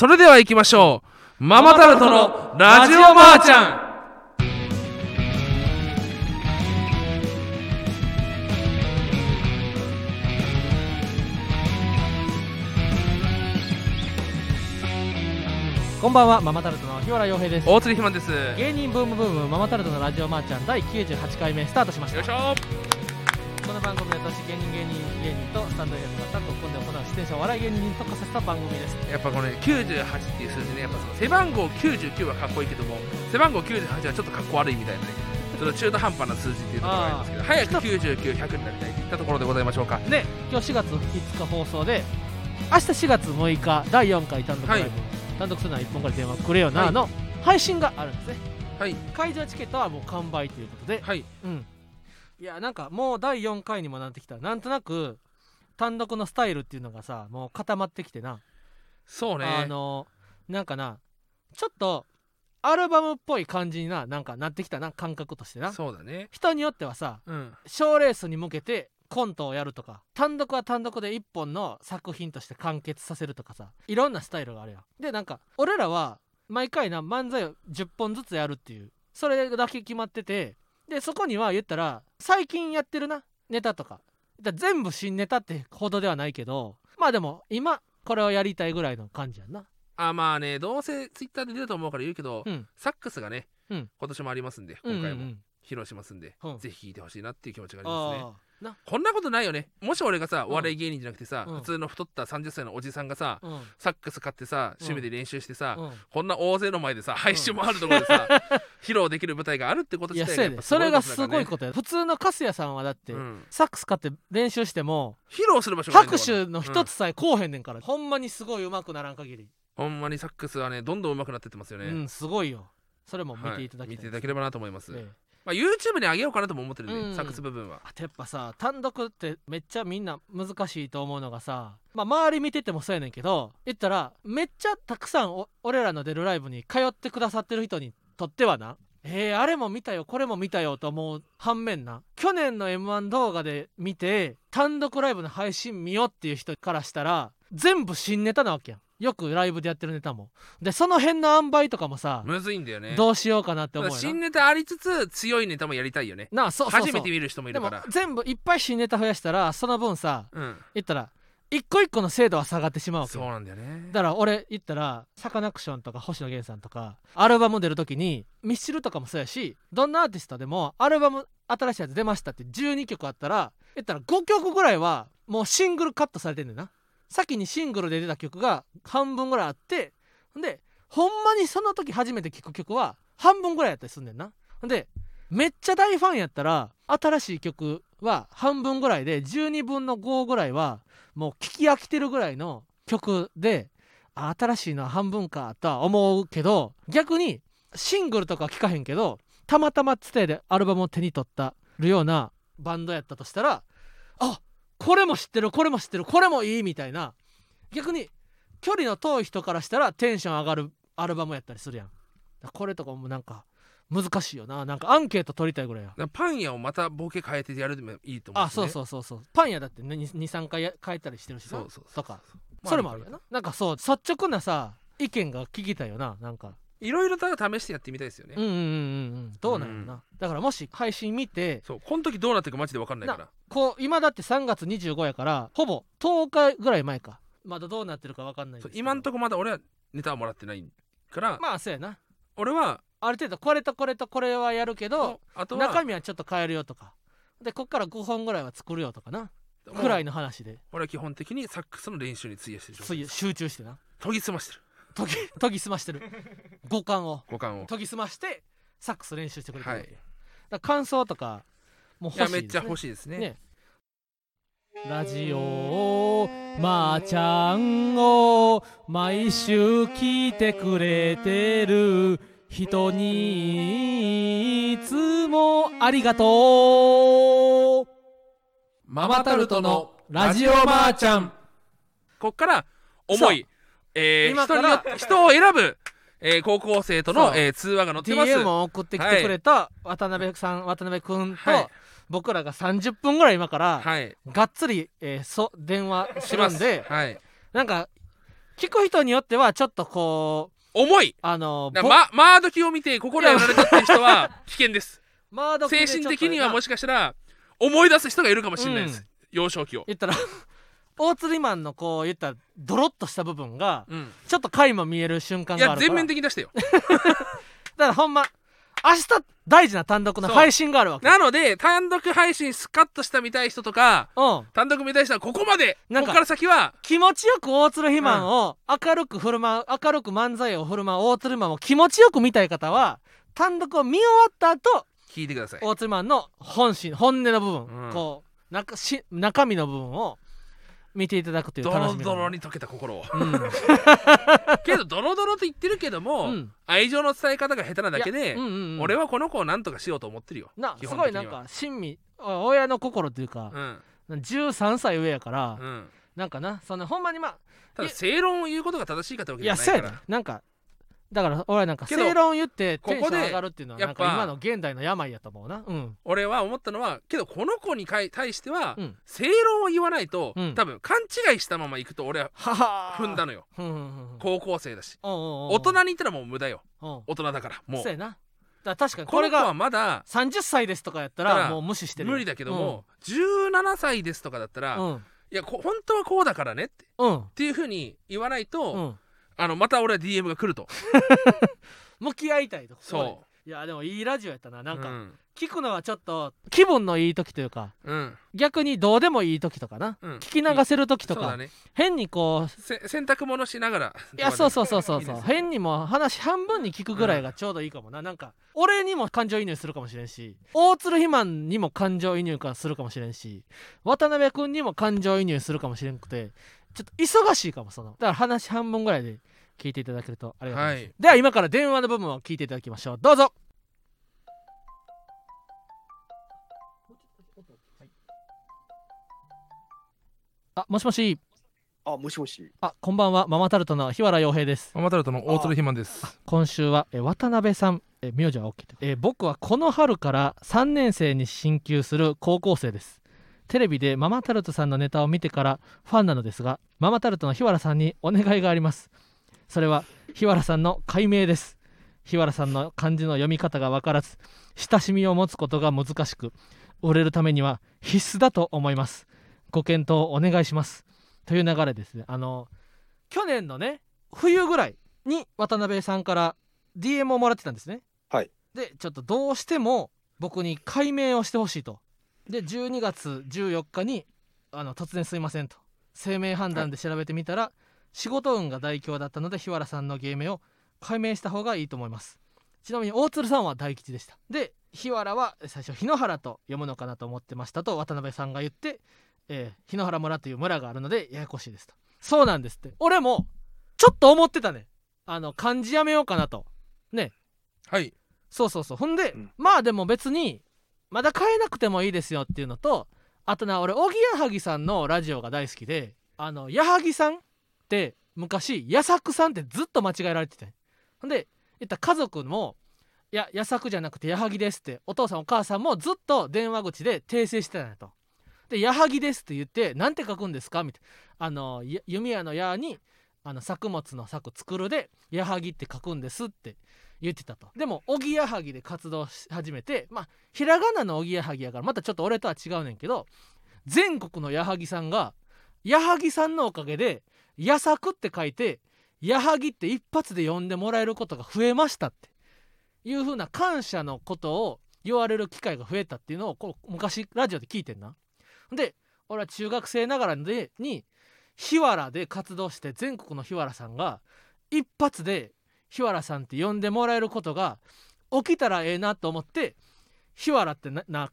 それでは行きましょう。ママタルトのラジオばあちゃん。こんばんはママタルトの日原洋平です。大釣りひまんです。よ芸人ブームブームママタルトのラジオマーちゃん第98回目スタートしました。いしょこの番組は私芸人芸人芸人とスタンド FM がタッグを組んで行う出演者を笑い芸人に特化させた番組です。やっぱこのね98っていう数字ねやっぱその背番号99はかっこいいけども背番号98はちょっとかっこ悪いみたいなねその中途半端な数字っていうところがありますけど早く99100になりたいといったところでございましょうか。で今日4月5日放送で明日4月6日第4回単独ライブ、はい。単独するなら1本から電話くれよな、はい。の配信があるんですね。はい。会場チケットはもう完売ということで。はい。うんいやなんかもう第4回にもなってきたなんとなく単独のスタイルっていうのがさもう固まってきてな、そうね。あのなんかなちょっとアルバムっぽい感じにななんかなってきたな感覚としてな。そうだね。人によってはさうん。レースに向けてコントをやるとか単独は単独で1本の作品として完結させるとかさいろんなスタイルがあるやん。でなんか俺らは毎回な漫才を10本ずつやるっていうそれだけ決まっててでそこには言ったら最近やってるなネタとか。全部新ネタってほどではないけどまあでも今これをやりたいぐらいの感じやんな。あまあねどうせツイッターで出ると思うから言うけど、うん。サックスがね、うん。今年もありますんでうんうんう今回もん披露しますんで、うん。ぜひ聴いてほしいなっていう気持ちがありますね。な。こんなことないよね。もし俺がさうん。お笑い芸人じゃなくてさ、うん。普通の太った30歳のおじさんがさ、うん。サックス買ってさうん。趣味で練習してさ、うん。こんな大勢の前でさ配信もあるところでさ、披露できる舞台があるってこと自体がやっぱすごいれがすごいことや普通のカスヤさんはだって、うん。サックス買って練習しても披露する場所がないんだ拍手の一つさえこうへんねんから、ほんまにすごい上手くならん限り、ほんまにサックスはねどんどん上手くなってってますよね、うんすごいよ。それも見ていただはい見ていただければなと思います、ええまあ、YouTube に上げようかなとも思ってるんで、うん。サックス部分は。あとやっぱさ単独ってめっちゃみんな難しいと思うのがさまあ周り見ててもそうやねんけど言ったらめっちゃたくさんお俺らの出るライブに通ってくださってる人にとってはなえー、あれも見たよこれも見たよと思う反面な去年の m 1動画で見て単独ライブの配信見ようっていう人からしたら全部新ネタなわけやんよくライブでやってるネタも。でその辺の塩梅とかもさむずいんだよね。どうしようかなってた思うよ新ネタありつつ強いネタもやりたいよね。なあそうそうそう。初めて見る人もいるから。全部いっぱい新ネタ増やしたらその分さうん。言ったら一個一個の精度は下がってしまうそうよなんだよね。だから俺言ったらサカナクションとか星野源さんとかアルバム出る時にミスチルとかもそうやしどんなアーティストでもアルバム新しいやつ出ましたって12曲あったら言ったら5曲ぐらいはもうシングルカットされてんねんな先にシングルで出た曲が半分ぐらいあってでほんまにその時初めて聴く曲は半分ぐらいやったりすんねんな。でめっちゃ大ファンやったら新しい曲は半分ぐらいで12分の5ぐらいはもう聴き飽きてるぐらいの曲で新しいのは半分かとは思うけど逆にシングルとか聴かへんけどたまたまつてでアルバムを手に取ったるようなバンドやったとしたらあこれも知ってるこれも知ってるこれもいいみたいな。逆に距離の遠い人からしたらテンション上がるアルバムやったりするやん。これとかもなんか難しいよな。なんかアンケート取りたいぐらいや。パン屋をまたボケ変えてやるでもいいと思う、ね、あそうそうそうそう。パン屋だってね23回や変えたりしてるしな。そうそうそうとかまそれもあるよな。なんかそう率直なさ意見が聞きたいよな。なんかいろいろと試してやってみたいですよね、うんうんうんうんどうなのな、だからもし配信見てそうこの時どうなってるかマジで分かんないから。こう今だって3月25やからほぼ10日ぐらい前か。まだどうなってるか分かんないですけど。今んとこまだ俺はネタはもらってないから、まあそうやな。俺はある程度これとこれとこれはやるけどあとは中身はちょっと変えるよとか。でこっから5本ぐらいは作るよとかな。もうくらいの話で。俺は基本的にサックスの練習に費やしてる状態そういう集中してな。研ぎ澄ましてる研ぎ研ぎ澄ましてる。五感を。五感を。研ぎ澄ましてサックス練習してくれてるはい。だ感想とかもういや欲しいです、ね、めっちゃ欲しいですね。ね。ラジオまーちゃんを毎週聞いてくれてる人にいつもありがとう。ママタルトのラジオまーちゃん。こっから重い、えー、今から人によって人を選ぶ、えー高校生とのえー通話が載ってます。DM を送ってきてくれた渡辺さん、渡辺くんとはい。僕らが30分ぐらい今からはい。がっつり、えーそ電話すします。るんではい。なんか聞く人によってはちょっとこう重い。あのマードキを見て心やられたっていう人は 危険です。マード系精神的にはもししかしたら思い出す人がいるかもしれないです、幼少期を、言ったら大釣りマンのこう言ったらドロッとした部分がうん、ちょっと垣間見える瞬間いがあるから。や全面的に出してよ。だからほんま明日大事な単独の配信があるわけ。なので単独配信スカッとした見たい人とかうん。単独見たい人はここまでここから先は気持ちよく大鶴ひまんを明るく振る舞う明るく漫才を振る舞う大鶴マンを気持ちよく見たい方は単独を見終わった後聞いてください。大鶴マンの本心本音の部分、うん。こう中し中身の部分を見ていただくというドロ楽しみドロに溶けた心を。うん、けどドロドロと言ってるけども、うん。愛情の伝え方が下手なだけで、うんうんうん。俺はこの子を何とかしようと思ってるよ。な基すごいなん本的にはか親身お親の心というかう、ん。13歳上やから、うん。なんかなそのほんまにまあただ正論を言うことが正しいかってわけいじゃないから。やそうやねなんかだから俺はなんか正論言ってここでテンション上がるっていうのはなんか今の現代の病やと思うな。うん俺は思ったのはけどこの子にかい対しては、うん。正論を言わないと、うん。多分勘違いしたまま行くと俺ははは踏んだのよ。ふん高校生だし。大人に言ったらもう無駄よ。うん。大人だからもう。そうやな。だから確かにここれがまだ30歳ですとかやったららもう無視してるよ。無理だけども、17歳ですとかだったら、いうん。やこ本当はこうだからねって。っうん。ていうふうに言わないと、うんあのまた俺は DM が来ると。向き合いたいとそい。やでもいいラジオやったな。うなんかうん。聞くのはちょっと気分のいい時というかうん。逆にどうでもいい時とかな。うん。聞き流せる時とかね。変にこうせ洗濯物しながら。いやそうそうそうそうそう。変にも話半分に聞くぐらいがちょうどいいかもな、なんか俺にも感情移入するかもしれんし大鶴ひまんにも感情移入かするかもしれんし渡辺君にも感情移入するかもしれんくてちょっと忙しいかもその。だから話半分ぐらいで聞いていただけるとありがたいです、はい。では今から電話の部分を聞いていただきましょう。どうぞ。あもしもし。あ、もしもし。あこんばんは。ママタルトの日原洋平です。ママタルトの大鶴ひまんです。今週はえ渡辺さん。え名字は OK と。え僕はこの春から3年生に進級する高校生ですテレビでママタルトさんのネタを見てからファンなのですがママタルトの日原さんにお願いがあります。それは日原さんの解明です。日原さんの漢字の読み方が分からず親しみを持つことが難しく売れるためには必須だと思います。ご検討お願いします。という流れですね。あの去年のね冬ぐらいに渡辺さんから DM をもらってたんですね。はい。でちょっとどうしても僕に解明をしてほしいとで12月14日にあの突然すいませんと。生命判断で調べてみたら、仕事運が大凶だったので日原さんの芸名を解明した方がいいと思います。ちなみに大鶴さんは大吉でした。で日原は最初日野原と読むのかなと思ってましたと渡辺さんが言って、えー日野原村という村があるのでややこしいですと。そうなんですって。俺もちょっと思ってたね。あの漢字やめようかなと。ね。はい。そうそうそう。ほんで、うん。まあでも別にまだ変えなくてもいいですよっていうのとあとな俺おぎやはぎさんのラジオが大好きであの矢作さんって昔矢作さんってずっと間違えられててほんで言った家族も「いや矢作じゃなくて矢作です」ってお父さんお母さんもずっと電話口で訂正してたんやと。で「矢作です」って言って「なんて書くんですか?」みたいなあの弓矢の矢にあの作物の作作るで「矢作」って書くんですって言ってたとでもおぎやはぎで活動し始めてまあひらがなのおぎやはぎやからまたちょっと俺とは違うねんけど全国の矢作さんが矢作さんのおかげで「矢作」って書いて「矢作」って一発で呼んでもらえることが増えましたっていう風な感謝のことを言われる機会が増えたっていうのをこう昔ラジオで聞いてんな。で俺は中学生ながらでに日原で活動して全国の日原さんが一発で日原さんって呼んでもらえることが起きたらええなと思って日原ってなな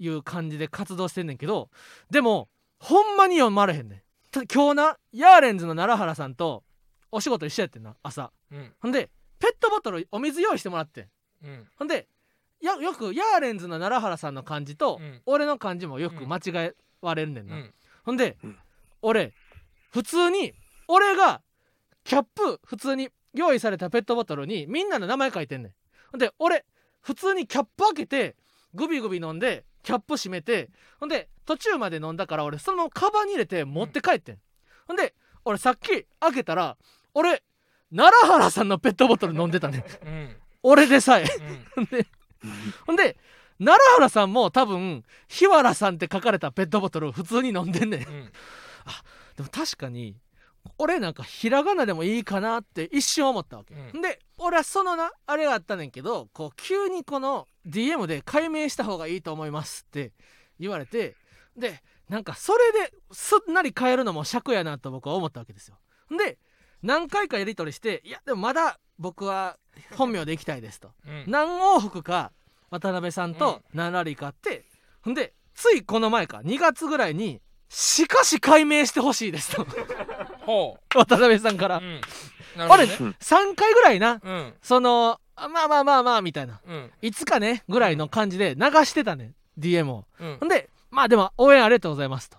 いう感じで活動してんねんけどでもほんまに読まれへんねん。た今日なヤーレンズの奈良原さんとお仕事一緒やってんな朝。うん。ほんでペットボトルお水用意してもらってん。うん。ほんでやよくヤーレンズの奈良原さんの漢字と、うん。俺の漢字もよく間違えわれるねんな、うん。ほんで、うん俺普通に俺がキャップ普通に用意されたペットボトルにみんなの名前書いてんねん。で俺普通にキャップ開けてグビグビ飲んでキャップ閉めてほんで途中まで飲んだから俺そのままカバンに入れて持って帰ってん、ほんで俺さっき開けたら俺奈良原さんのペットボトル飲んでたねうん。俺でさえ。うん。でほんで奈良原さんも多分日原さんって書かれたペットボトル普通に飲んでんねん。うん。でも確かに俺なんかひらがなでもいいかなって一瞬思ったわけ、うん。で俺はそのなあれがあったねんけどこう急にこの DM で解明した方がいいと思いますって言われてでなんかそれですんなり変えるのも尺やなと僕は思ったわけですよ。で何回かやり取りしていやでもまだ僕は本名でいきたいですと。うん。何往復か渡辺さんと何ラリーかあって、ほんでついこの前か2月ぐらいに「しかし解明してほしいです」と。ほ渡辺さんから、ううん。なるほどね。3回ぐらいな。うん。そのあまあまあまあまあみたいな。うん。いつかねぐらいの感じで流してたね DM を。うん。ほんでまあでも応援ありがとうございますと。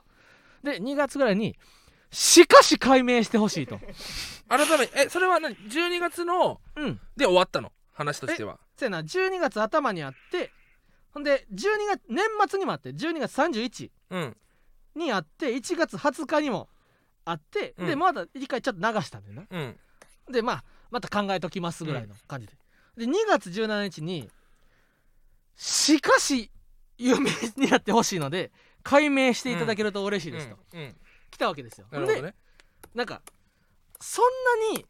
で2月ぐらいに「しかし解明してほしいと」改めえそれは何？12月のうん。で終わったの？話としては。せやな。12月頭にあってほんで12月年末にもあって12月31うん。にあって1月20日にもあって、うん。でまだ一回ちょっと流したんだよな。うん。でまあまた考えときますぐらいの感じで、で2月17日にしかし有名になってほしいので解明していただけると嬉しいですと、うん。うん。来たわけですよ。でなるほどね。なんかそんなに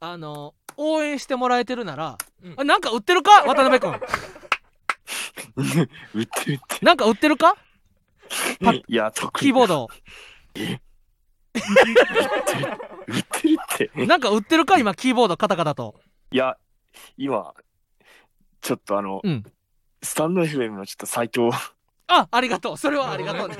あの応援してもらえてるなら、うん。あなんか売ってるか渡辺君。売ってるっなんか売ってるか？いや、特に。キーボード売ってるって。なんか売ってるか？今キーボードカタカタと。いや、今、ちょっとあの、うん。スタンド FM のちょっとサイトを、あありがとう。それはありがとうね。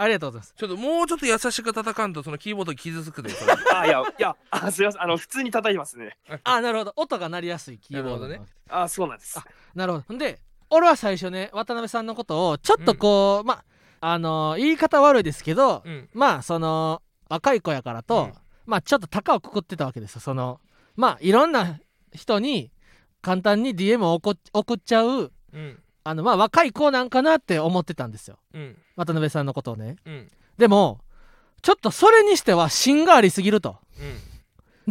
ありがとうございます。ちょっともうちょっと優しく叩かんとそのキーボード傷つくで あ、いや、いや、あ、すいません、あの、普通に叩いてますね。あなるほど。音が鳴りやすいキーボードね。あ、そうなんです。あ。なるほど。ほんで俺は最初ね渡辺さんのことをちょっとこう、まああの言い方悪いですけど、うん。まあその若い子やからと、うん。まあちょっと高をくくってたわけですよ。そのまあいろんな人に簡単に DM を送っちゃううん。あのまあ若い子なんかなって思ってたんですよ。うん。渡辺さんのことをね。うん。でもちょっとそれにしては芯がありすぎると。う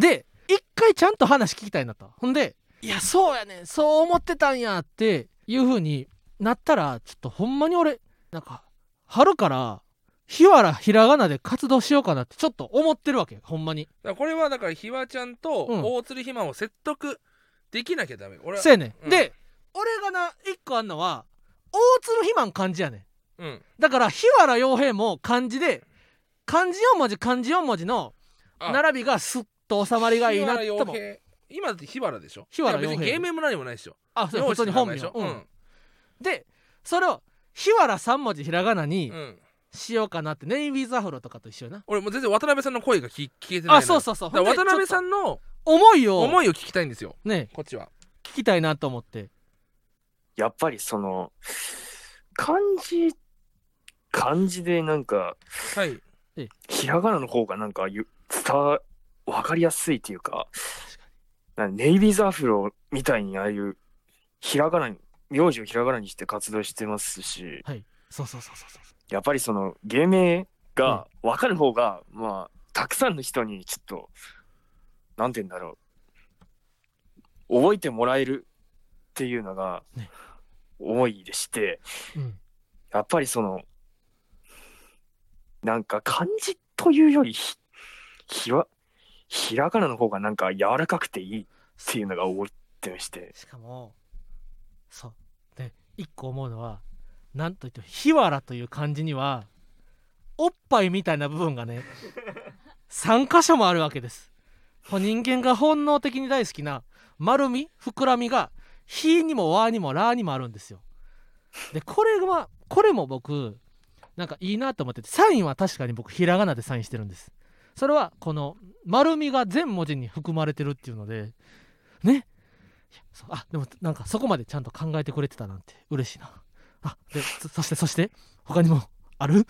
ん。で一回ちゃんと話聞きたいなと。ほんでいやそうやねん。そう思ってたんやっていう風になったらちょっとほんまに俺なんか春から日原ひらがなで活動しようかなってちょっと思ってるわけほんまに。だからこれはだからひわちゃんとうん。大鶴ひまを説得できなきゃダメ俺はせやねん、うん。で俺がな一個あんのは大鶴肥満漢字やねん。うん。だから日原洋平も漢字で漢字4文字漢字4文字のあ。並びがスッと収まりがいいなとも日原洋平。今だって日原でしょ？日原いや別に洋平芸名も何もないでしょ。あそう普通に本名。でしょ。うん。でそれを日原3文字ひらがなにしようかなってネイビーズアフロとかと一緒やな。俺もう全然渡辺さんの声が聞聞けてないあそうそうそう。だから渡辺さんんの思いを思いを聞きたいんですよ。ねこっちは。聞きたいなと思って。やっぱりその、漢字、漢字でなんか、はい。ひらがなの方がなんかゆ伝わ、わかりやすいっていうか、なんネイビーズアフロみたいにああいう、ひらがなに、名字をひらがなにして活動してますし、そうそうそうそうそう。やっぱりその芸名が分かる方が、まあたくさんの人にちょっとなんて言うんだろう。覚えてもらえるっていうのがね。思いでして、うん。やっぱりそのなんか漢字というよりひひわひらがなの方がなんか柔らかくていいっていうのが思ってまして。しかもそう。で一個思うのはなんといっても日原という漢字にはおっぱいみたいな部分がね 3箇所もあるわけです。人間が本能的に大好きな丸み膨らみが「ひ」にも「わ」にも「ら」にもあるんですよ。でこれはこれも僕なんかいいなと思っててサインは確かに僕ひらがなでサインしてるんです。それはこの丸みが全文字に含まれてるっていうのでねあでもなんかそこまでちゃんと考えてくれてたなんて嬉しいな。あでそそしてそして他にもある？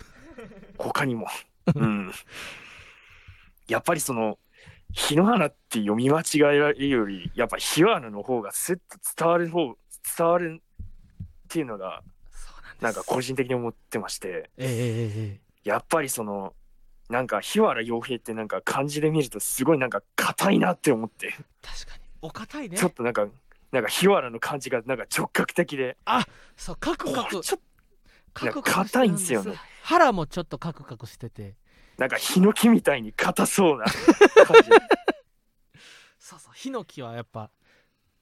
他にも、うん、やっぱりその日の花って読み間違えられるよりやっぱ日の花の方がスッと伝わる方伝わるっていうのがなんか個人的に思ってまして。えええええやっぱりそのなんか日原洋平ってなんか漢字で見るとすごいなんか硬いなって思って、確かにお堅いね。ちょっとなんかなんか日原の漢字がなんか直角的で。そうカクカク。ちょっカクカクして硬いんですよね。腹もちょっとカクカクしてて。となんかヒノキみたいに硬そうな 感じ。そうそうヒノキはやっぱ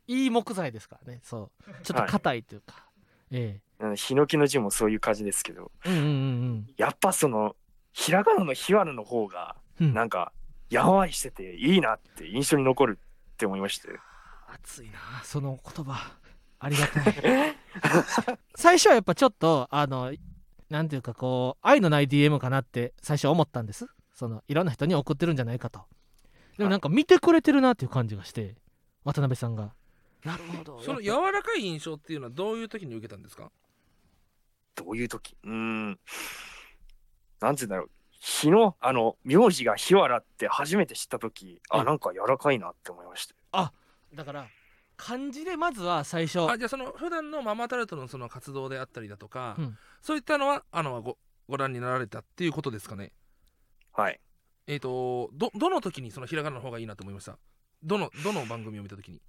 いい木材ですからね。そうちょっと硬いというか、えうんヒノキの字もそういう感じですけど。えうんうんうん。やっぱそのひらがなの日原の方がうん。なんかやんわりしてていいなって印象に残るって思いまして。熱いなその言葉。ありがたい。最初はやっぱちょっとあのなんていうかこう愛のない DM かなって最初思ったんです。そのいろんな人に送ってるんじゃないかと。でもなんか見てくれてるなっていう感じがして渡辺さんが。なるほど。その柔らかい印象っていうのはどういう時に受けたんですか？どういう時？うーん。なんて言うんだろう日のあの名字が日原って初めて知った時うんあなんか柔らかいなって思いました。だから漢字でまずは最初。あじゃあその普段のママタルトのその活動であったりだとか、うん。そういったのはあのごご覧になられたっていうことですかね？はい。えっ、とどどの時にそのひらがなの方がいいなと思いました？どのどの番組を見た時に？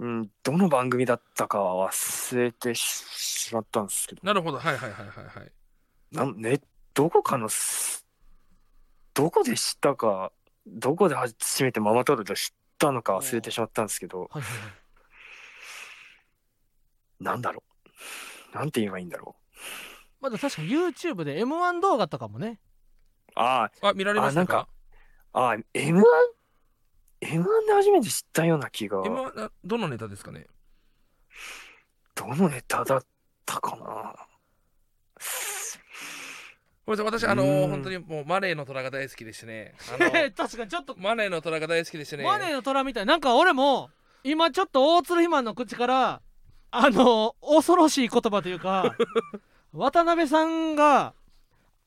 うんどの番組だったかは忘れてしまったんですけど。なるほど。はいはいはいはいはい。なんねどこかのすどこで知ったかどこで初めてママタルト知ったのか忘れてしまったんですけどはいはいはい。なんだろう。なんて言えばいいんだろう。まだ確か YouTube で M1 動画とかもね。ああ見られましたか？あああ M1 M1 で初めて知ったような気が。M はなどのネタですかね？どのネタだったかな？ごめんなさい。私あのうーん。本当にもうマネーの虎が大好きでしてね。あの 確かにちょっと。マネーの虎が大好きでしてね。マネーの虎みたい。なんか俺も今ちょっと大鶴ひまんの口からあの恐ろしい言葉というか 渡辺さんが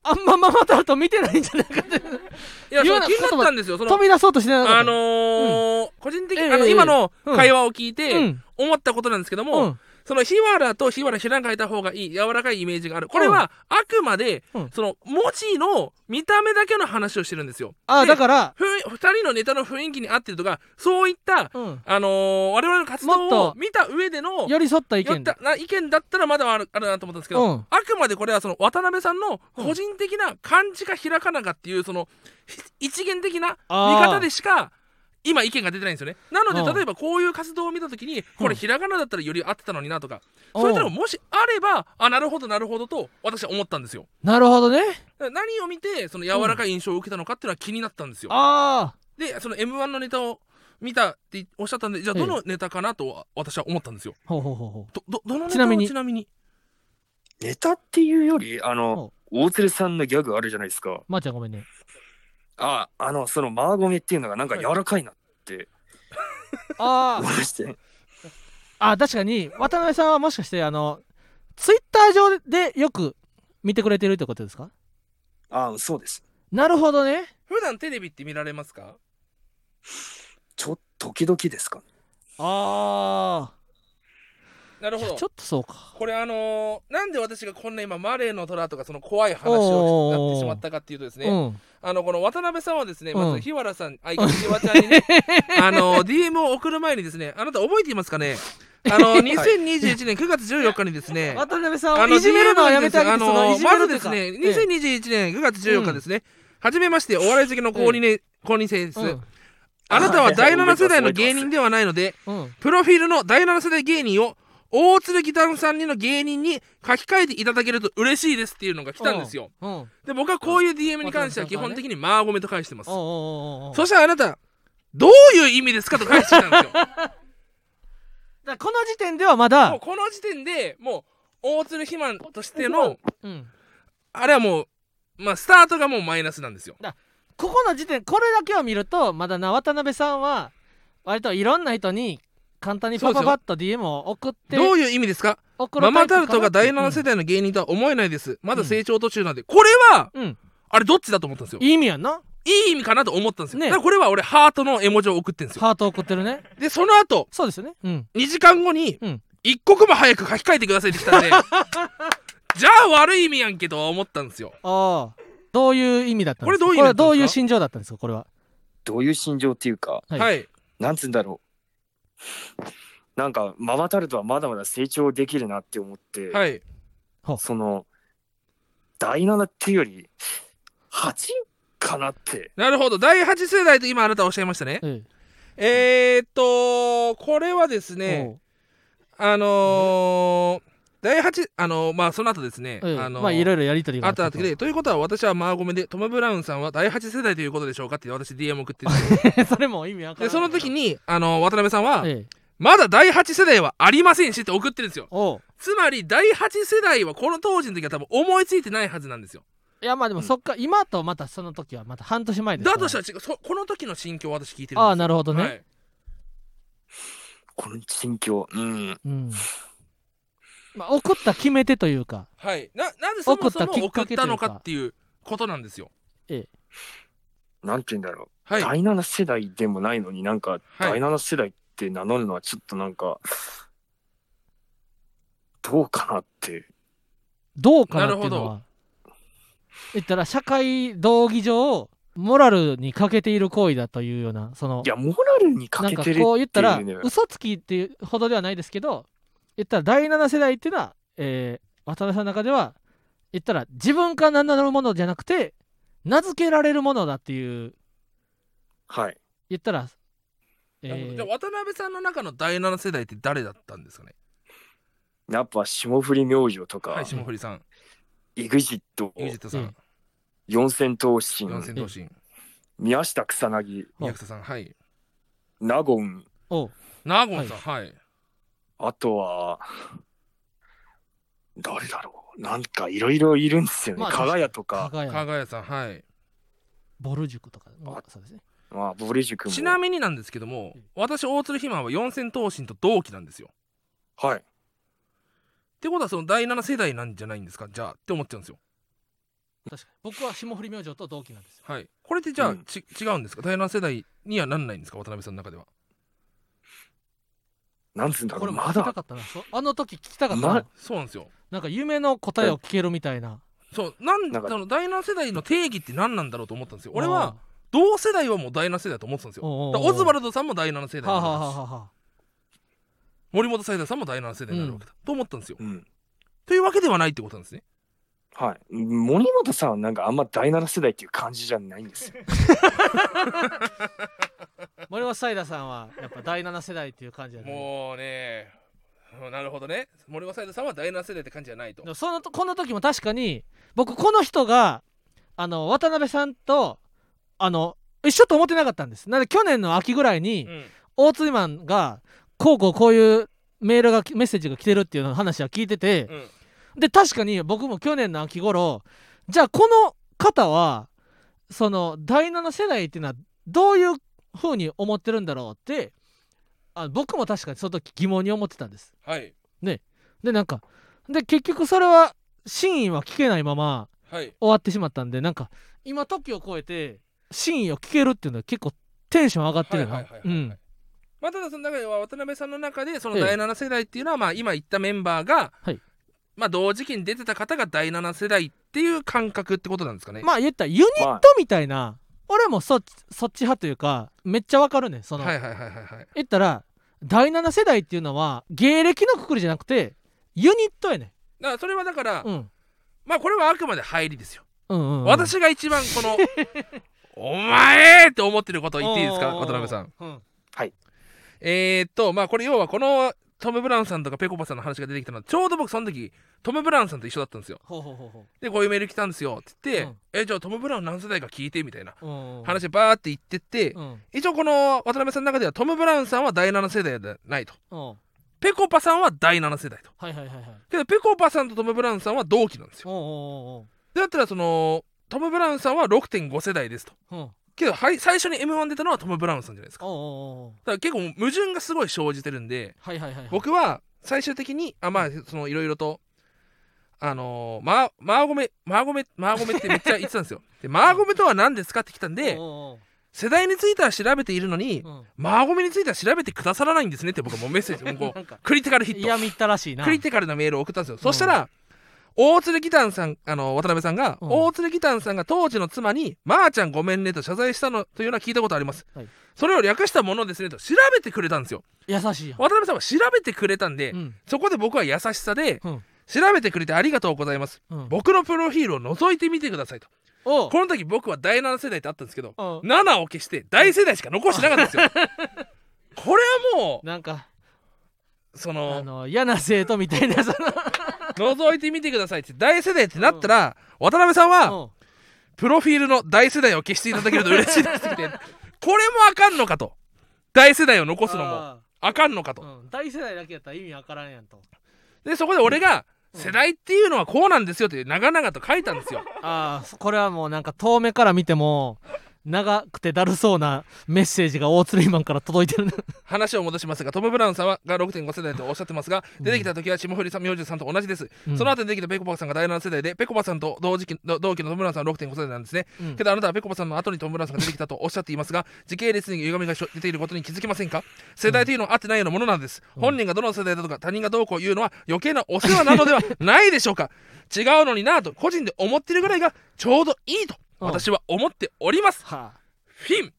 あんまママタルト見てないんじゃないかっていや言う気になったんですよ。その飛び出そうとしてなかった。あのー個人的に、ええあのええ今のうん会話を聞いてうん。思ったことなんですけども、うんその日原と日原ひらがいた方がいい柔らかいイメージがある。これはあくまで、うん。その文字の見た目だけの話をしてるんですよ。であだからふん二人のネタの雰囲気に合ってるとかそういった、うん。あのー我々の活動を見た上での寄り添った意見で。たな意見だったらまだあるあるなと思ったんですけど、うん。あくまでこれはその渡辺さんの個人的な漢字かひらかなかっていうそのひ一元的な見方でしか今意見が出てないんですよね。なのうん。で例えばこういう活動を見た時にこうん。れひらがなだったらより合ってたのになとかうん。そういったのがもしあればあなるほどなるほどと私は思ったんですよ。なるほどね。何を見てその柔らかい印象を受けたのかっていうのは気になったんですよ。あでその m 1のネタを見たっておっしゃったんでじゃあええどのネタかなと私は思ったんですよ。あほうほうほうほう。どどどのネタちなみに？ちなみに？ネタっていうよりあのほ大鶴さんのギャグあるじゃないですか。まー、ちゃんごめんねああのそのマーゴメっていうのがなんか柔らかいなって。あ思いまして、ああ確かに。渡辺さんはもしかしてあのツイッター上でよく見てくれてるってことですか？ああそうです。なるほどね。普段テレビって見られますか？ちょっと時々ですかね。あなるほど。あちょっとそうか。これあのーなんで私がこんな今マレーの虎とかその怖い話おをーなってしまったかっていうとですね、うん。あのこの渡辺さんはですね、うん。まず日原さん、あ、いひわちゃんにね、あの DM を送る前にですね、あなた覚えていますかね？あの2021年9月14日にですね、渡辺さんあのをいじめるのはやめてあげてまずですね、いうかええ2021年9月14日ですね、はじめましてお笑い好きの公認,、ね公認生です、うん。あなたは第7世代の芸人ではないので、うん。プロフィールの第7世代芸人を大鶴ギタンさんにの芸人に書き換えていただけると嬉しいですっていうのが来たんですよ。うん。うん。で僕はこういう DM に関しては基本的にマーゴメと返してます。そしたらあなたどういう意味ですかと返してきたんですよ。だこの時点ではまもだうこの時点でもう大鶴肥満としてのうん。あれはもうまあスタートがもうマイナスなんですよ。ここの時点これだけを見るとまだな渡辺さんは割といろんな人に簡単にパパパッと DM を送ってどういう意味ですか？ママタルトが第タイプかな7世代の芸人とは思えないです。まだ成長途中なんで、これはうん。うんあれどっちだと思ったんですよ。いい意味やんな。いい意味かなと思ったんですよ。ね。だからこれは俺ハートの絵文字を送ってんですよ。ハート送ってるね。でその後そうですよね。うん。2時間後にうん。一刻も早く書き換えてくださいって来たんで じゃあ悪い意味やんけとは思ったんですよ。ああ。どういう意味だったんですか？これどういう心情だったんですか？これは。どういう心情っていうか、はい。はい。なんつうんだろう。なんか、ママタルトはまだまだ成長できるなって思って、はい。その、第7っていうより、8かなって。なるほど。第8世代と今あなたおっしゃいましたね。ええ。ー、っとこれはですえねあのー、第8あのーまあその後ですね、おうええあのーまあいろいろやりとりがあったあったでということは私はマーゴメでトム・ブラウンさんは第8世代ということでしょうかって私 DM 送ってるんですよそれも意味わからんでその時にあの渡辺さんは、ええ。まだ第8世代はありませんしって送ってるんですよ。つまり第8世代はこの当時の時は多分思いついてないはずなんですよ。いやまあでもそっか、今とまたその時はまた半年前ですだとしたら違うそこの時の心境を私聞いてるんですよ。ああなるほどね、はい。この心境、うん。うんまあ送った決め手というか。はい、ななぜそもそも送ったきっ送ったかけというか。のかっていうことなんですよ。なんて言うんだろう。はい。第7世代でもないのになんか、はい。第7世代って名乗るのはちょっとなんか、どうかなって。どうかなっていうのなるは言ったら社会道義上モラルに欠けている行為だというようなその。いや、モラルになんか欠けてるっていうこう言ったらね。嘘つきっていうほどではないですけど言ったら第7世代っていうのは、えー渡辺さんの中では言ったら自分から名乗るものじゃなくて名付けられるものだっていう。はい。言ったら、えなるほどじゃあー渡辺さんの中の第7世代って誰だったんですかね？やっぱ霜降り明星とか、はい霜降りさん。EXIT、EXIT さうん。ん四千頭身、四千頭身。宮下草薙、宮草さんはい。納言、おう。ナーゴンさんはいあとは、誰だろう。なんかいろいろいるんですよね。まあ加賀屋とか、加賀屋さんはい。ボル塾とか。もあそうですね。まあ、ボリ塾も。ちなみになんですけども私大鶴ひまは四千頭身と同期なんですよ。はい。ってことはその第7世代なんじゃないんですか？じゃあって思っちゃうんですよ。確かに。僕は霜降り明星と同期なんですよ。はい。これってじゃあ、うん。ち違うんですか？第7世代にはなんないんですか？渡辺さんの中ではなんつうんだろう。これもまだ、聞きたかったな。そあの時聞きたかったな、まそうなんですよ。なんか夢の答えを聞けるみたいな。そうなんなんかその第7世代の定義って何なんだろうと思ったんですよ。俺は同世代はもう第7世代だと思ってたんですよ。おうおうおうだからオズワルドさんも第7世代はあ、になるわけですはあはあはあ、森本サイダーさんも第7世代になるわけだ、と思ったんですよ。うん。というわけではないってことなんですね。はい。森本さんはなんかあんま第7世代っていう感じじゃないんですよ。森本サイダーさんはやっぱ第7世代っていう感じだね。もうねうんなるほどね。森本サイダーさんは第7世代って感じじゃないと。そのこの時も確かに僕この人があの渡辺さんとあの一緒と思ってなかったんです。なので去年の秋ぐらいに、うん。大津マンがこうこうこういうメールがメッセージが来てるっていうの話は聞いててう、ん。で確かに僕も去年の秋頃じゃあこの方はその第7世代っていうのはどういう風に思ってるんだろうってあ僕も確かにその時疑問に思ってたんです。はい。でなんかで結局それは真意は聞けないままはい。終わってしまったんでなんか今時を超えて真意を聞けるっていうのは結構テンション上がってるよはなまあ、ただその中では渡辺さんの中でそのええ。第7世代っていうのはまあ今言ったメンバーが、はい。まあ同時期に出てた方が第7世代っていう感覚ってことなんですかね。まあ言ったらユニッまあトみたいな、俺もそっちそっち派というかめっちゃわかるねんその、はいはいはいはいはい。言ったら第7世代っていうのは芸歴のくくりじゃなくてユニットやねだからそれはだから、ん、うん、まあこれはあくまで入りですよ。うんうんうん。私が一番この お前って思ってることを言っていいですか渡辺さん。うん。えー、っとまあこれ要はこのトム・ブラウンさんとかペコパさんの話が出てきたの。はちょうど僕その時トム・ブラウンさんと一緒だったんですよ。ほうほうほうほでこういうメール来たんですよ。って言って、うん。えじゃあトム・ブラウン何世代か聞いてみたいな話バーって言ってって、うん。一応この渡辺さんの中ではトム・ブラウンさんは第7世代ではないと。うん。ペコパさんは第7世代と。はいはいはいはい。けどペコパさんとトム・ブラウンさんは同期なんですよ。おうおうおうでだったらそのトム・ブラウンさんは6.5世代ですとけどはい最初に m 1出たのはトム・ブラウンさんじゃないですか。だから結構矛盾がすごい生じてるんではいはいはいはい。僕は最終的にあまあそのいろいろとあのー、マーマーゴメマーゴメマーゴメってめっちゃ言ってたんですよ。でマーゴメとは何ですかって来たんで世代については調べているのにおうマーゴメについては調べてくださらないんですねって僕はもうメッセージもうこう クリティカルヒット。嫌みったらしいな。クリティカルなメールを送ったんですよ。そしたら大鶴ギタンさんあの渡辺さんが、うん。大鶴ギタンさんが当時の妻に「まー、ちゃんごめんね」と謝罪したのというのは聞いたことあります、はい。それを略したものですねと調べてくれたんですよ。優しい。渡辺さんは調べてくれたんで、うん。そこで僕は優しさで、うん。調べてくれてありがとうございます。うん。僕のプロフィールを覗いてみてくださいと。この時僕は第7世代ってあったんですけどう。ん7を消して大世代しか残してなかったんですよ。これはもなんかうそあのの嫌な生徒みたいなそ覗いてみてくださいって大世代ってなったら、渡辺さんは、のプロフィールの大世代を消していただけると嬉しいですってこれもあかんのかと。大世代を残すのもああ。かんのかと。ーうん。大世代だけやったら意味わからんやんと。でそこで俺がうん。世代っていうのはこうなんですよって長々と書いたんですよ。ああこれはもうなんか遠目から見ても長くてだるそうなメッセージが大鶴ひまんから届いてる話を戻しますがトム・ブラウンさんはが6.5世代とおっしゃってますがうん。出てきた時は霜降りさん明星さんと同じです、うん。その後出てきたペコパさんが第7世代でペコパさんと同時期の同期のトム・ブラウンさんは6.5世代なんですね。うん。けどあなたはペコパさんの後にトム・ブラウンさんが出てきたとおっしゃっていますが時系列に歪みが出ていることに気づきませんか？世代というのは合ってないようなものなんです、うん。本人がどの世代だとか他人がどうこう言うのは余計なお世話なのではないでしょうか？違うのになぁと個人で思ってるぐらいがちょうどいいと。うん私は思っております、はあ。フィン。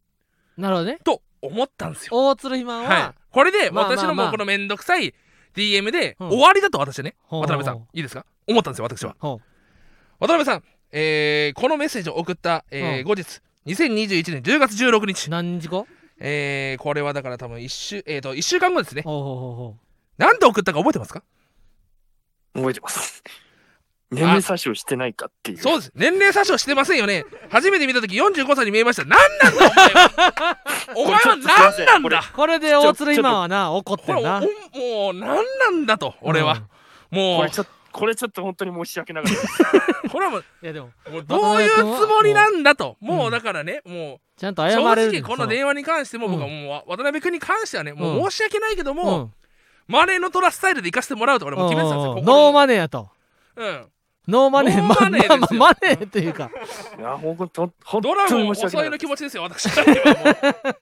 なるほどね。と思ったんですよ。大鶴ひまんは、はい、これで私のまあもうこのめんどくさい DM でう。ん終わりだと私はね、ほう渡辺さんいいですか？思ったんですよ私は。ほ渡辺さん、えーこのメッセージを送った、えーう。ん後日2021年10月16日。う、何時後？えーこれはだから多分1週,、えー、と1週間後ですね。ほうほうほうほなんで送ったか覚えてますか？覚えてます。年齢詐称してないかっていう。そうです。年齢詐称してませんよね。初めて見た時45歳に見えました。何なんだお前は。お前は何なんだ？うこれで大鶴ひまんはな怒ってこれんなもう何なんだと俺は、もう。これちょっと、これちょっと本当に申し訳なかったです。これはもういやでももうどういうつもりなんだと。もう。だからね、もちゃんとう正謝れる直この電話に関しても僕はうんもう渡辺君に関してはねもうん。う申し訳ないけどうも、ん。マネーのトラスタイルで行かせてもらうと俺もう決めてたんですよノーマネーやと。うんノーマネーノーマネーですよ。まあまあマネーっていうか。いや、ほんと、本ドラ当ゴン遅いに申し訳ない。の気持ちですよ私から言えば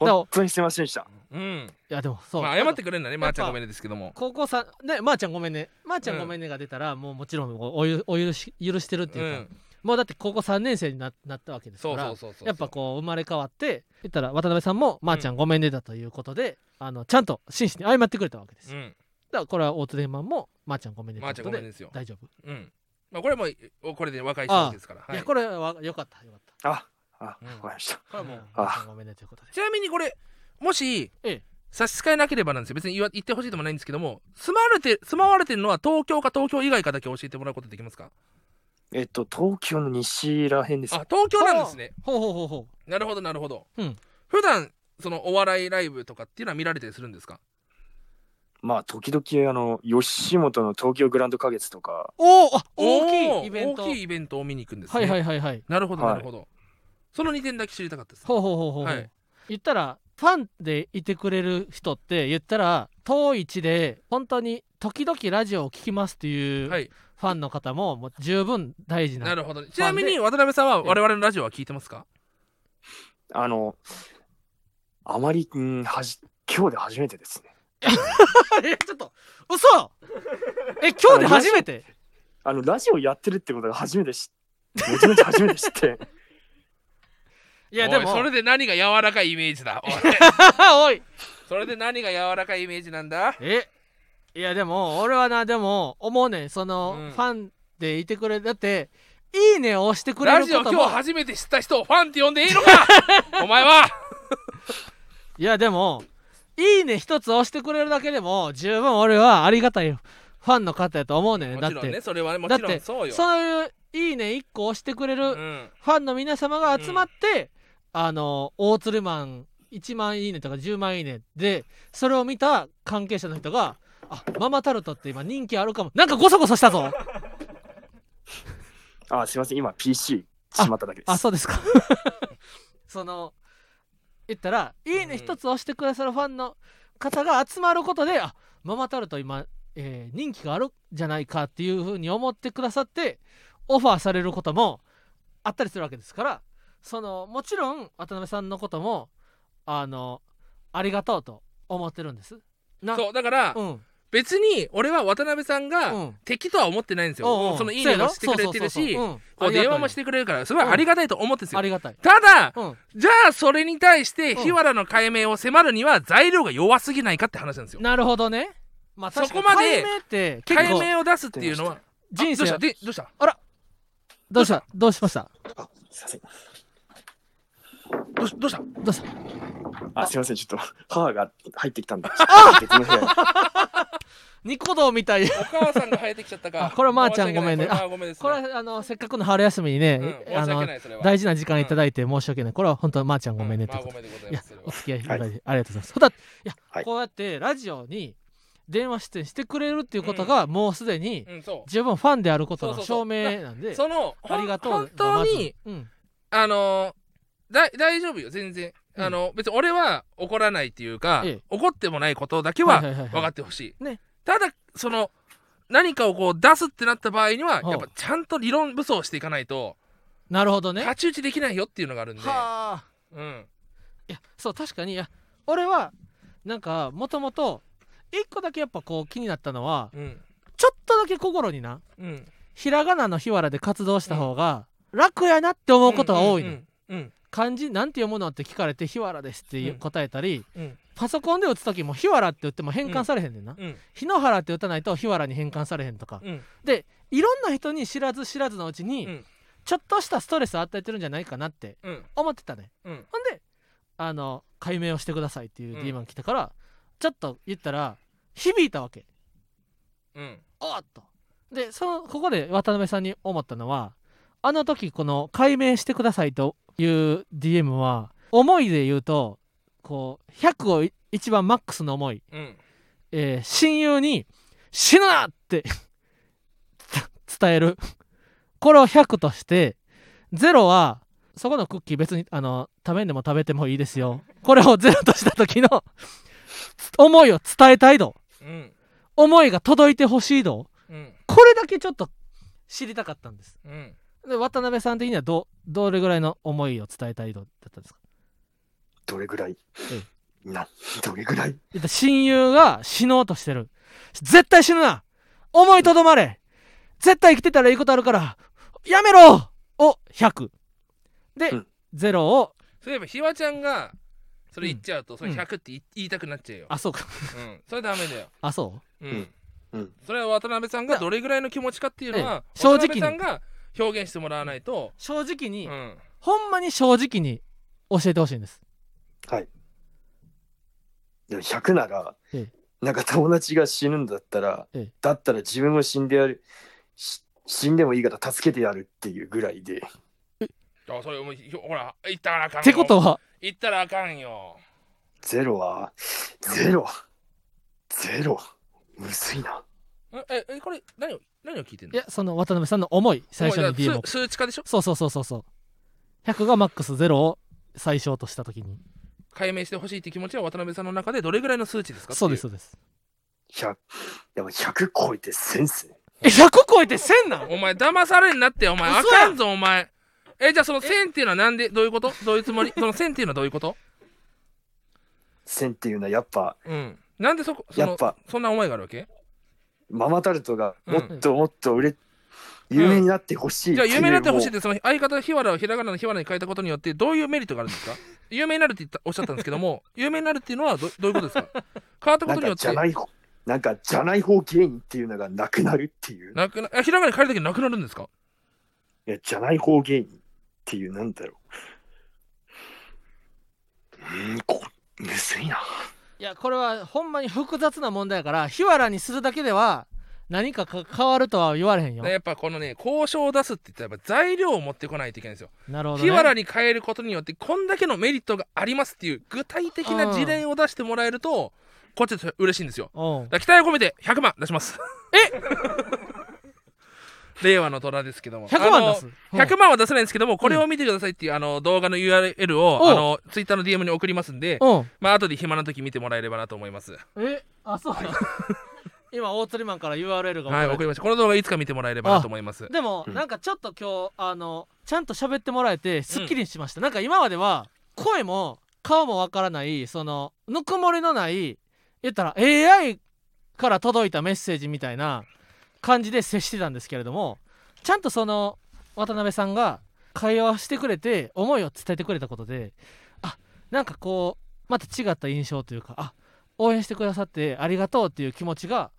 も本当にすみませんでした。う、うん。いやでもそう、まあ謝ってくれるんだねまーちゃんごめんねですけども。高校さんねまー、ちゃんごめんね。まー、ちゃんごめんねが出たら、もうもちろんおおゆお許し許してるってういうか、ん。もうだって高校3年生にななったわけですかそうらそうそうそう。やっぱこう生まれ変わって言ったら渡辺さんもまー、ちゃんごめんねだということで、あのちゃんと真摯に謝ってくれたわけです、だかうん。らこれは大津レマンもまー、ちゃんごめんね。とまーちゃんごめんねですよ。大丈夫、うん。まあこれもうこれで若い人ですから。はい。いやこれはよかった。よかった。あ、あ、うん。わかりました。これはもう。あごめんねということで。ちなみにこれもしええ。差し支えなければなんですよ。別に言わ言ってほしいでもないんですけども住まわれて住まわれてるのは東京か東京以外かだけ教えてもらうことできますか？えっと、東京の西らへんです。あ東京なんですね。ほうほうほうほなるほどなるほど、うん。普段そのお笑いライブとかっていうのは見られたりするんですか？まあ、時々、あの、吉本の東京グランド花月とか、うおおあお大きーいイベント。大きいイベントを見に行くんですね。はいはいはいはい。なるほどはい。なるほど、その2点だけ知りたかったですほうほうほうほうほう、はい。言ったらファンでいてくれる人って言ったら遠い位置で本当に時々ラジオを聞きますっていうはい。ファンの方ももう十分大事な、なるほど。ちなみに渡辺さんは我々のラジオは聞いてますか？あの、あまり、うん、はじ、今日で初めてですね。えちょっと嘘！え今日で初めて？あの、ラジオやってるってことが初めて知めちゃめちゃ初めて知って、おいいやでもそれで何が柔らかいイメージだ？おい。おい。それで何が柔らかいイメージなんだ？えいやでも俺はなでも思うねん。その、うん。ファンでいてくれだって「いいね」を押してくれラジオることも。今日初めて知った人をファンって呼んでいいのか？お前は。いやでも「いいね」一つ押してくれるだけでも十分俺はありがたいファンの方やと思うねん。だってもちろんねそれはねもちろだってんそうよ。そういう「いいね」一個押してくれるうん。ファンの皆様が集まって、あの大鶴マン1万いいねとか10万いいねでそれを見た関係者の人が「あママタルトって今人気あるかも」なんかゴソゴソしたぞ。あ、すいません、今 PC しまっただけです。あそうですか。その言ったら「いいね」うん一つ押してくださるファンの方が集まることで「あママタルト今、えー人気があるんじゃないか」っていうふうに思ってくださってオファーされることもあったりするわけですからそのもちろん渡辺さんのこともあのありがとうと思ってるんです。なそうだからうん別に俺は渡辺さんうがん。敵とは思ってないんですよ、うんそのいいねもしてくれてるしそうそうそうそう。うん。こう電話もしてくれるからすごいありがたいと思ってるんですよ、ありがたい。ただうん。じゃあそれに対してうん。日原の解明を迫るには材料が弱すぎないかって話なんですよ。なるほどね。まあ確かにそこまで解明って結構解明を出すっていうのは人生あどうした？でどうした？どうした？どうしました？あすいませんどうしどうした？どうした？あすいません。ちょっと母が入ってきたんで。別の部屋にニコ動みたい。お母さんが生えてきちゃったか。あこれはまーちゃんごめんね。これはごめんですこれはあのせっかくの春休みにね、うん申しあの訳ないそれは。大事な時間いただいて申し訳ない。これは本当はまーちゃんごめんね。ってことまあごめんでございいやお付き合いいただいてありがとうございます。ほだいや、はい。こうやってラジオに電話出演してくれるっていうことが、もうすでにうんそ十分ファンであることのそうそうそう。証明なんでうそのありがとう。本当に、まずうん、あのーだ大丈夫よ全然、うん。あの別に俺は怒らないっていうか、ええ。怒ってもないことだけははいはいはいはい。分かってほしい,、ね。ただその何かをこう出すってなった場合にはやっぱちゃんと理論武装していかないとなるほどね。太刀打ちできないよっていうのがあるんで、はあ。うん、いやそう確かに。いや俺はなんかもともと一個だけやっぱこう気になったのはうん。ちょっとだけ心になうん。ひらがなの日原で活動した方が楽やなって思うことが多いの、うんうん漢字なんて読むの？って聞かれて日原ですってうん。答えたり、うん。パソコンで打つ時も日原って打っても変換されへんねんな、うん。日野原って打たないと日原に変換されへんとか、うん。でいろんな人に知らず知らずのうちに、うん。ちょっとしたストレスを与えてるんじゃないかなってうん。思ってたね。うん。ほんであの解明をしてくださいっていううん D マン来たから、ちょっと言ったら響いたわけ。うん。おっと。でそのここで渡辺さんに思ったのはあの時この解明してくださいという DM は思いで言うとこう100をい一番マックスの思い。うん。えー親友に「死ぬな!」って 伝える。これを100として0はそこのクッキー別にあの食べんでも食べてもいいですよ。これを0とした時の思いを伝えたい度うん。思いが届いてほしい度うん。これだけちょっと知りたかったんです。うんで渡辺さん的にはどどれぐらいの思いを伝えたい度だったんですか？どれぐらい？えなどれぐらい？親友が死のうとしてる。絶対死ぬな！思いとどまれ！絶対生きてたらいいことあるから！やめろ！を100で、うん。0を。そういえばひわちゃんがそれ言っちゃうと、それ100って言言いたくなっちゃうよ、あそうか。うん、それダメだよ、あそう？ん。うん。うん。それは渡辺さんがどれぐらいの気持ちかっていうのはええ正直に。渡辺さんが表現してもらわないと。う、正直に、うん、ほんまに正直に教えてほしいんです。はい。でも100なら、えなんか友達が死ぬんだったら、ええ。だったら自分も死んでやるし死んでもいいから助けてやるっていうぐらいで。あそれもうひほら言ったらあかんよ。ってことは？言ったらあかんよ。ゼロはゼロゼロ。むずいなえええこれ何を何を聞いてんの？いやその渡辺さんの思い最初に DM を。数数値化でしょ？そうそうそうそうそう。100がマックス0を最小とした時に。解明してほしいって気持ちは渡辺さんの中でどれぐらいの数値ですかそうですっそうです。100でも100超えて1000っすねえ100超えて1000なん？お前騙されんなってお前。あかんぞお前。えじゃあその1000っていうのはなんで？どういうこと？どういうつもり？その1000っていうのはどういうこと？1000っていうのはやっぱうん。なんでそこそのやっぱ。そんな思いがあるわけ？ママタルトがうん。もっともっと売れ、有名になってほしいじゃあ有名になってほしいっもてその相方日原をひらがなの日原に変えたことによってどういうメリットがあるんですか？有名になるって言ったおっしゃったんですけども 有名になるっていうのはどどういうことですか？変わったことによってじゃない方なんかじゃない方芸人っていうのがなくなるっていう。なくなあひらがなに変えるだけなくなるんですか？いやじゃない方芸人っていうなんだろう。うーんこむずいないやこれはほんまに複雑な問題やから日原にするだけでは何かか変わるとは言われへんよ。やっぱこのね交渉を出すって言ったら材料を持ってこないといけないんですよ。なるほど、ね、日原に変えることによってこんだけのメリットがありますっていう具体的な事例を出してもらえるとこっちとして嬉しいんですよ。だ期待を込めて100万出します。え令和の虎ですけども。100あの万出す100万は出せないんですけども、これを見てくださいっていうあの動画の URL をおあのツイッターの DM に送りますんで、うん。うんまあ後で暇な時見てもらえればなと思います。えあそう。か 今大釣りマンから URL がはい、送りました。この動画いつか見てもらえればなと思います。でも、うん。なんかちょっと今日あのちゃんと喋ってもらえてすっきりしました、なんか今までは声も顔もわからないそのぬくもりのない言ったら AI から届いたメッセージみたいな感じで接してたんですけれどもちゃんとその渡辺さんが会話してくれて思いを伝えてくれたことであなんかこうまた違った印象というかあ応援してくださってありがとうっていう気持ちが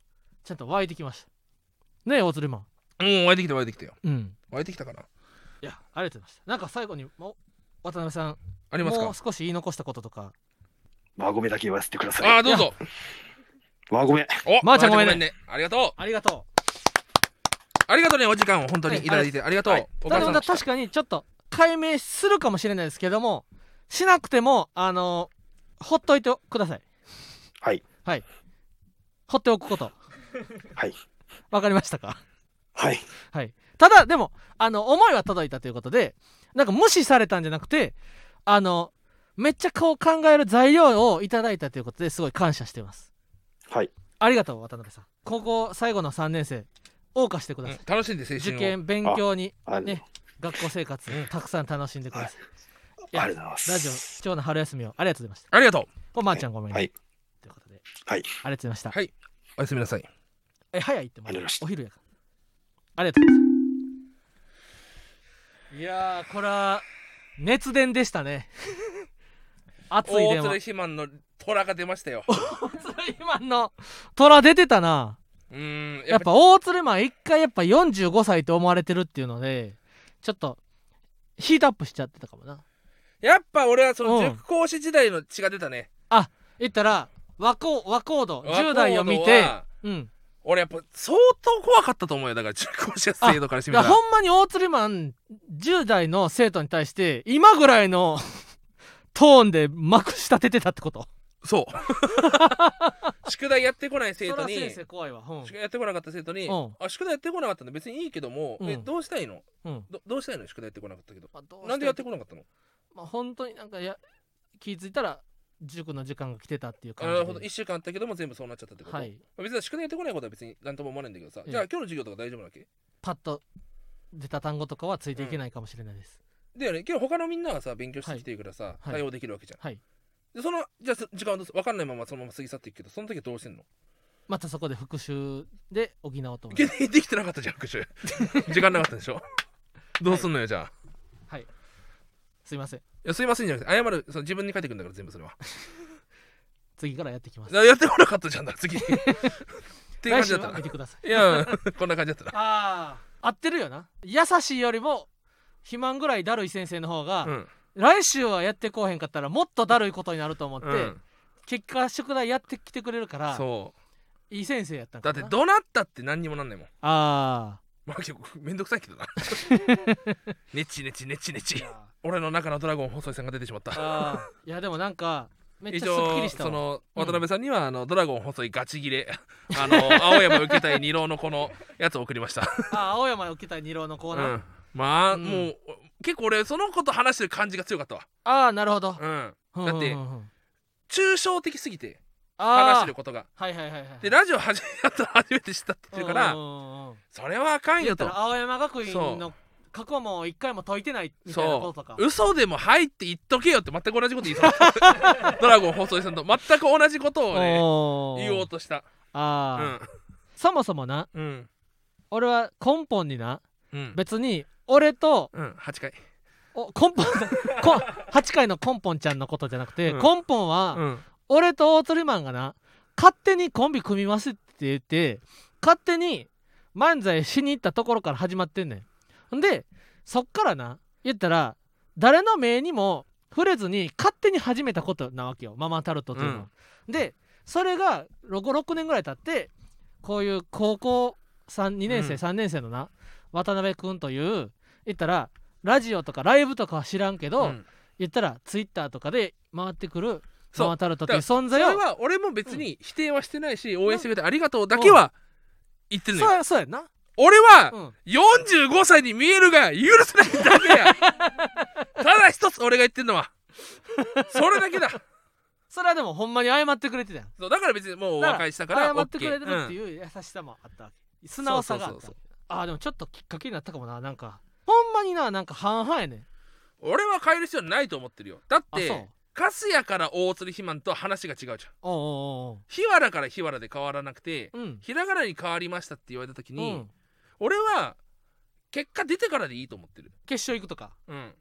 ちゃんと湧いてきました。ねえ大鶴マン。うん湧いてきた湧いてきたよ。うん。湧いてきたかな。いやありがとうございました。なんか最後にもう渡辺さんありますか？もう少し言い残したこととか。輪ゴメだけ言わせてください。ああどうぞ。輪ゴメ。おまーちゃんごめんね。ね。ありがとう。ありがとありがとうねお時間を本当にいただいてありがとう。はい。確かにちょっと解明するかもしれないですけどもしなくてもあのほっといてください。はい。はい。ほっておくこと。はい。わかりましたか？はい。はい。ただでもあの思いは届いたということでなんか無視されたんじゃなくてあのめっちゃこう考える材料をいただいたということですごい感謝しています。はい。ありがとう渡辺さん。高校最後の3年生謳歌してください、うん楽しんで青春を。受験勉強にあね学校生活うん。たくさん楽しんでください、い。あやりがとうございます。ラジオ貴重な春休みをありがとうございました。ありがとう。おまーちゃんごめんね、はい。ということで。はい。ありがとうございました、はい。おやすみなさい。え早いってまだ。ありがとうございました。お昼やから。ありがとうございます。いやーこれは熱伝でしたね。熱い大電話。鶴肥満の虎が出ましたよ。今の虎出てたなうーん。やっぱ大鶴マン一回やっぱ45歳と思われてるっていうのでちょっとヒートアップしちゃってたかもな。やっぱ俺はそのうん。塾講師時代の血が出たね。言ったら和コ和コード和コード10代を見てはうん。俺やっぱ相当怖かったと思うよ。だから塾講師生徒からしてみたら。ほんまに大釣りマン10代の生徒に対して今ぐらいの トーンでまくし立ててたってことそう。宿題やってこない生徒に先生怖いわ。うん。宿題やってこなかった生徒にうん。あ宿題やってこなかったんだ。別にいいけどもえうん。どうしたいの？うん。どどうしたいの？宿題やってこなかったけど。まあどうしてなんでやってこなかったの？まあ本当になんかや気づいたら塾の時間が来てたっていうあ感じで。なるほど1週間あったけども全部そうなっちゃったってこと？はい。別に宿題やってこないことは別に何とも思わないんだけどさ。ええじゃあ今日の授業とか大丈夫なわけ？パッと出た単語とかはついていけないかもしれないです、だよね。今日他のみんなはさ勉強してきてるからさはい。対応できるわけじゃん。はいでそのじゃあそ時間はどうす分かんないままそのまま過ぎ去っていくけどその時はどうしてんの？またそこで復習で補おうと思いでますできてなかったじゃん復習。時間なかったでしょ？どうすんのよじゃあ。はい。すいません。いやすいませんじゃなくて謝るその自分に書いてくんだから全部それは。次からやってきます。やってこなかったじゃんだ次。っていう感じだったな。は見てください。いやこんな感じだったな。ああ合ってるよな。優しいよりも肥満ぐらいだるい先生の方が、うん来週はやってこうへんかったらもっとだるいことになると思って、うん。結果宿題やってきてくれるからそいい先生やったんうだってどなったって何にもなんないもん。あまあ結構めんどくさいけどな。ねちねちねちねあち。俺の中のドラゴン細井さんが出てしまった。いやでもなんかめっ以ちゃすっき上りしたわ。そのうん。渡辺さんにはあのドラゴン細いガチ切れあの 青山受けたい二郎のこのやつを送りました、あ青山受けたい二郎のコーナー、うん、まあ、うん。もう結構俺そのこと話してる感じが強かったわ、ああなるほど、うん、うんだって抽象的すぎて話してることが。はいはいはいはいでラジオ始めたと初めて知ったって言ってるからそれはあかん言よと青山学院その過去も一回も解いてないみたいなこととか。嘘でも「はい」って言っとけよって全く同じこと言いそう ドラゴン細井さんと。全く同じことをね言おうとした。うあー、ん。そもそもなうん。俺は根本になうん。別に俺とうん8回お根本こ8回の根本ちゃんのことじゃなくて、うん。根本は、うん。俺と大鳥マンがな勝手にコンビ組みますって言って勝手に漫才しに行ったところから始まってんねん。ほんでそっからな言ったら誰の目にも触れずに勝手に始めたことなわけよママタルトというのは、でそれが 6, 6年ぐらい経ってこういう高校2年生、うん。3年生のな渡辺君という言ったらラジオとかライブとかは知らんけど、うん。言ったらツイッターとかで回ってくるそう。ママタルトという存そ在を。れは俺も別に否定はしてないし応援してくれてありがとうだけは言ってんのよ。そうやそうやんな、俺はうん、45歳に見えるが許せないだけや。ただ一つ俺が言ってんのは。それだけだ。それはでもほんまに謝ってくれてたやん。そうだから別にもうお和解したから謝ってくれてるっていう優しさもあったわけ。素直さがあったそうそうそうあーでもちょっときっかけになったかもななんか。ほんまにななんか半々やねん。俺は変える必要ないと思ってるよ。だっあそう。てカスヤから大鶴ひまんとは話が違うじゃん。おうおうおう。日原から日原で変わらなくてうん。ひらがなに変わりましたって言われた時うに、ん。俺は結果出てからでいいと思ってる。決勝行くとか。うん。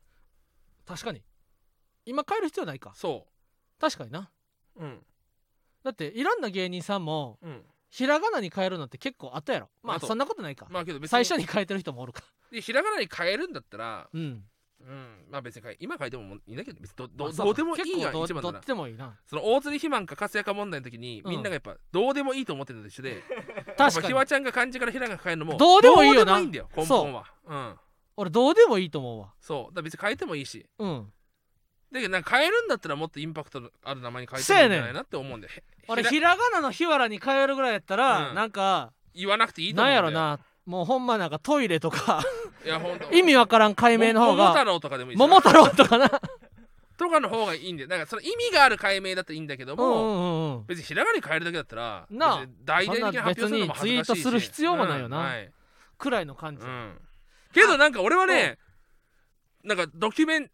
確かに。今変える必要ないか。そ確かにな。ううん。だっていろんな芸人さんもうんひらがなに変えるのって結構あったやろ。まあそんなことないか、まあけど別に。最初に変えてる人もおるか。でひらがなに変えるんだったらうん。うん。まあ別に変え今変えてもいいんだけど別にどどうでもいいが結構ど一番だなどっちでもいいな。その大鶴ひまんか活躍問題の時に、うん。みんながやっぱどうでもいいと思ってるのと一緒で確ぱかに。ひわちゃんが漢字からひらがな変えるのもどうでもいいよな。どうでもいいんだよ根本は。う。ん。俺どうでもいいと思うわ。そう。だから別に変えてもいいし。うん。だけどなんか変えるんだったらもっとインパクトのある名前に変えてもいいんじゃないなって思うんでへ俺ひらひらがなの日原に変えるぐらいやったら、うん。なんか言わなくていいと思なうんんだよ。やろなもうほんまなんかトイレとか。いやほんと。意味わからん解明の方も桃太が郎とかでもいいし桃太郎とかな。とかの方がいいんだよ。だからその意味がある解明だといいんだけどうんも、うんうんうん。別にひらがなに変えるだけだったらなあ別に大々的な発表するのも恥ずかしいし。そんな別にツイートする必要もないよなうんはい。くらいの感じ、うん、けどなんか俺はねなんかドキュメン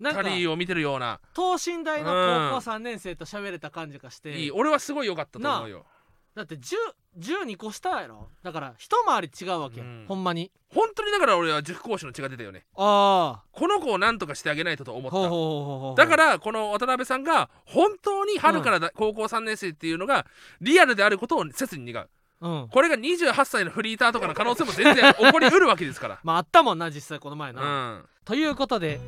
なんかタリーを見てるような。等身大のうん高校3年生と喋れた感じがして、いい。俺はすごい良かったと思うよ。だって10 12個下やろ？だから一回り違うわけや、うん。ほんまに。本当にだから俺は塾講師の血が出たよね。あこの子を何とかしてあげないとと思った。あほうほうほうほうほう。だからこの渡辺さんが本当に春からだ、高校3年生っていうのがリアルであることを切に願う。うん。これが28歳のフリーターとかの可能性も全然起こりうるわけですから。まああったもんな実際この前うな、んということで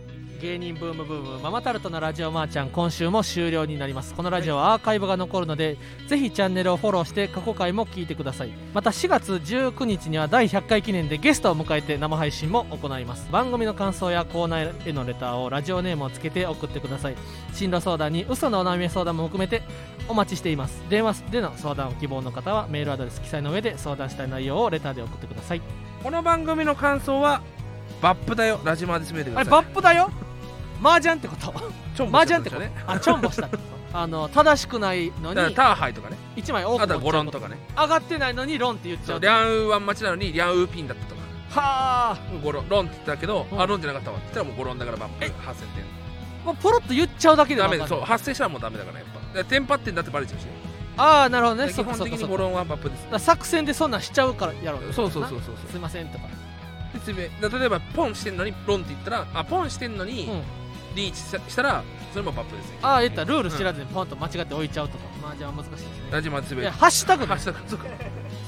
芸人ブームブームママタルトのラジオマーちゃん今週も終了になります。このラジオはアーカイブが残るのでぜひチャンネルをフォローして過去回も聞いてください。また4月19日には第100回記念でゲストを迎えて生配信も行います。番組の感想やコーナーへのレターをラジオネームをつけて送ってください。進路相談に嘘のお悩み相談も含めてお待ちしています。電話での相談を希望の方はメールアドレス記載の上で相談したい内容をレターで送ってください。この番組の感想はバップだよ。ラジマで詰めてくあれださい。バップだよ？麻雀ってこと？ちょんぼ麻雀ってこと？ねあ チョンボした。ってことあの正しくないのにだからターハイとかね。1枚多くあとはゴロンとかね。上がってないのにロンって言っちゃうそうリャンウーワン待ちなのにリャンウーピンだったとか。はあ。ゴロンロンって言ったけど、うん。あロンじゃなかったわ。って言ったらもうゴロンだからバップ。8000点もうポロッと言っちゃうだけでダわかる。メそう発生したらもうダメだからやっぱ。だからテンパってんだってバレちゃうし。ねああなるほどね。基そっか本的そっかそっか。にゴロンはバップです。作戦でそんなんしちゃうからやろうそうそうそうそう。すいませんとかでつめだ例えばポンしてんのにロンって言ったらあポンしてんのにうん。リーチしたらそれもバップですね。ああ言った。らルール知らずにポンと間違って置いちゃうとか。麻雀は難しいですね。ラジマでつぶやいてハッシュタグハッシュタグ。そうか。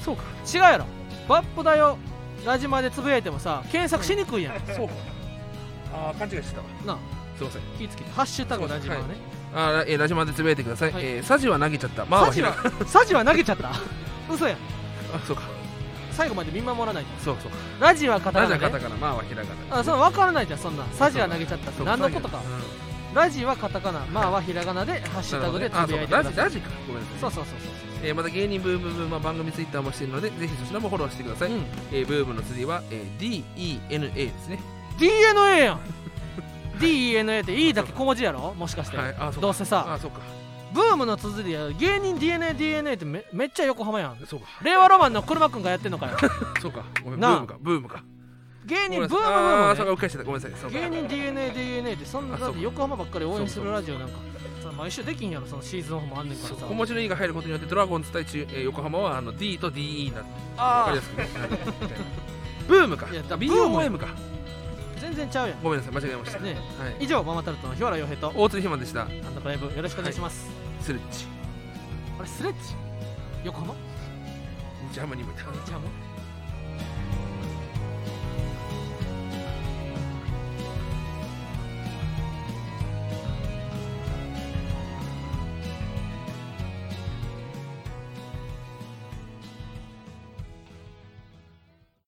そうか。違うやろ。バップだよ。ラジマでつぶやいてもさ検索しにくいやん。そうか。あー勘違いしてたわ。なあ。すいません。気ぃつけて。ハッシュタグラジマはね。あー、えーラジマでつぶやいてください、はい。えーサジは投げちゃった。まあはサジはサジは投げちゃった。嘘やん。あそうか最後まで見守らないと。そうそう。かラジはカタラジカナではカタカナ。まあはひらがな。あその分からないじゃんそんな。サジは投げちゃったって。そう何のことか。うんラジはカタカナ。まあはひらがなでハッシュタグでつぶやいてください。ラジラジか。ごめんなさいそうそうそうえーまた芸人ブームブームは番組ツイッターもしているのでぜひそちらもフォローしてください、そう、うん、えーブームの次は、えー DENA ですね。DNA やん。DENA って E だけ小文字やろ？もしかして、はい。あそうか。どうせさ。あそうかブームの綴りや芸人 DNADNA ってめめっちゃ横浜やん。そうか。令和ロマンの車くんがやってんのかよ。そうか。ごめん。ブなあ。ームか。ブームか。芸人ブームブーそうかーム、ね、うっかりしてた。ごめんなさい。そうか。芸人 DNADNA ってそんなだっあそうか。て横浜ばっかり応援すそうそうるラジオなんかその毎週できんやろそのシーズンオフもあんねんから。さ小文字の E が入ることによってドラゴンズ対中、えー横浜はあの D と DE になってわかありやすくね。ブームか。いやだあ BOM か。全然ちゃうやん。ごめんなさい。間違えました。ねはい。以上ママタルトの日原洋平と大鶴ひまんでした。単独ライブよろしくお願いします、スレッチ。あれスレッチ？横浜日ハムにもいた日ハム？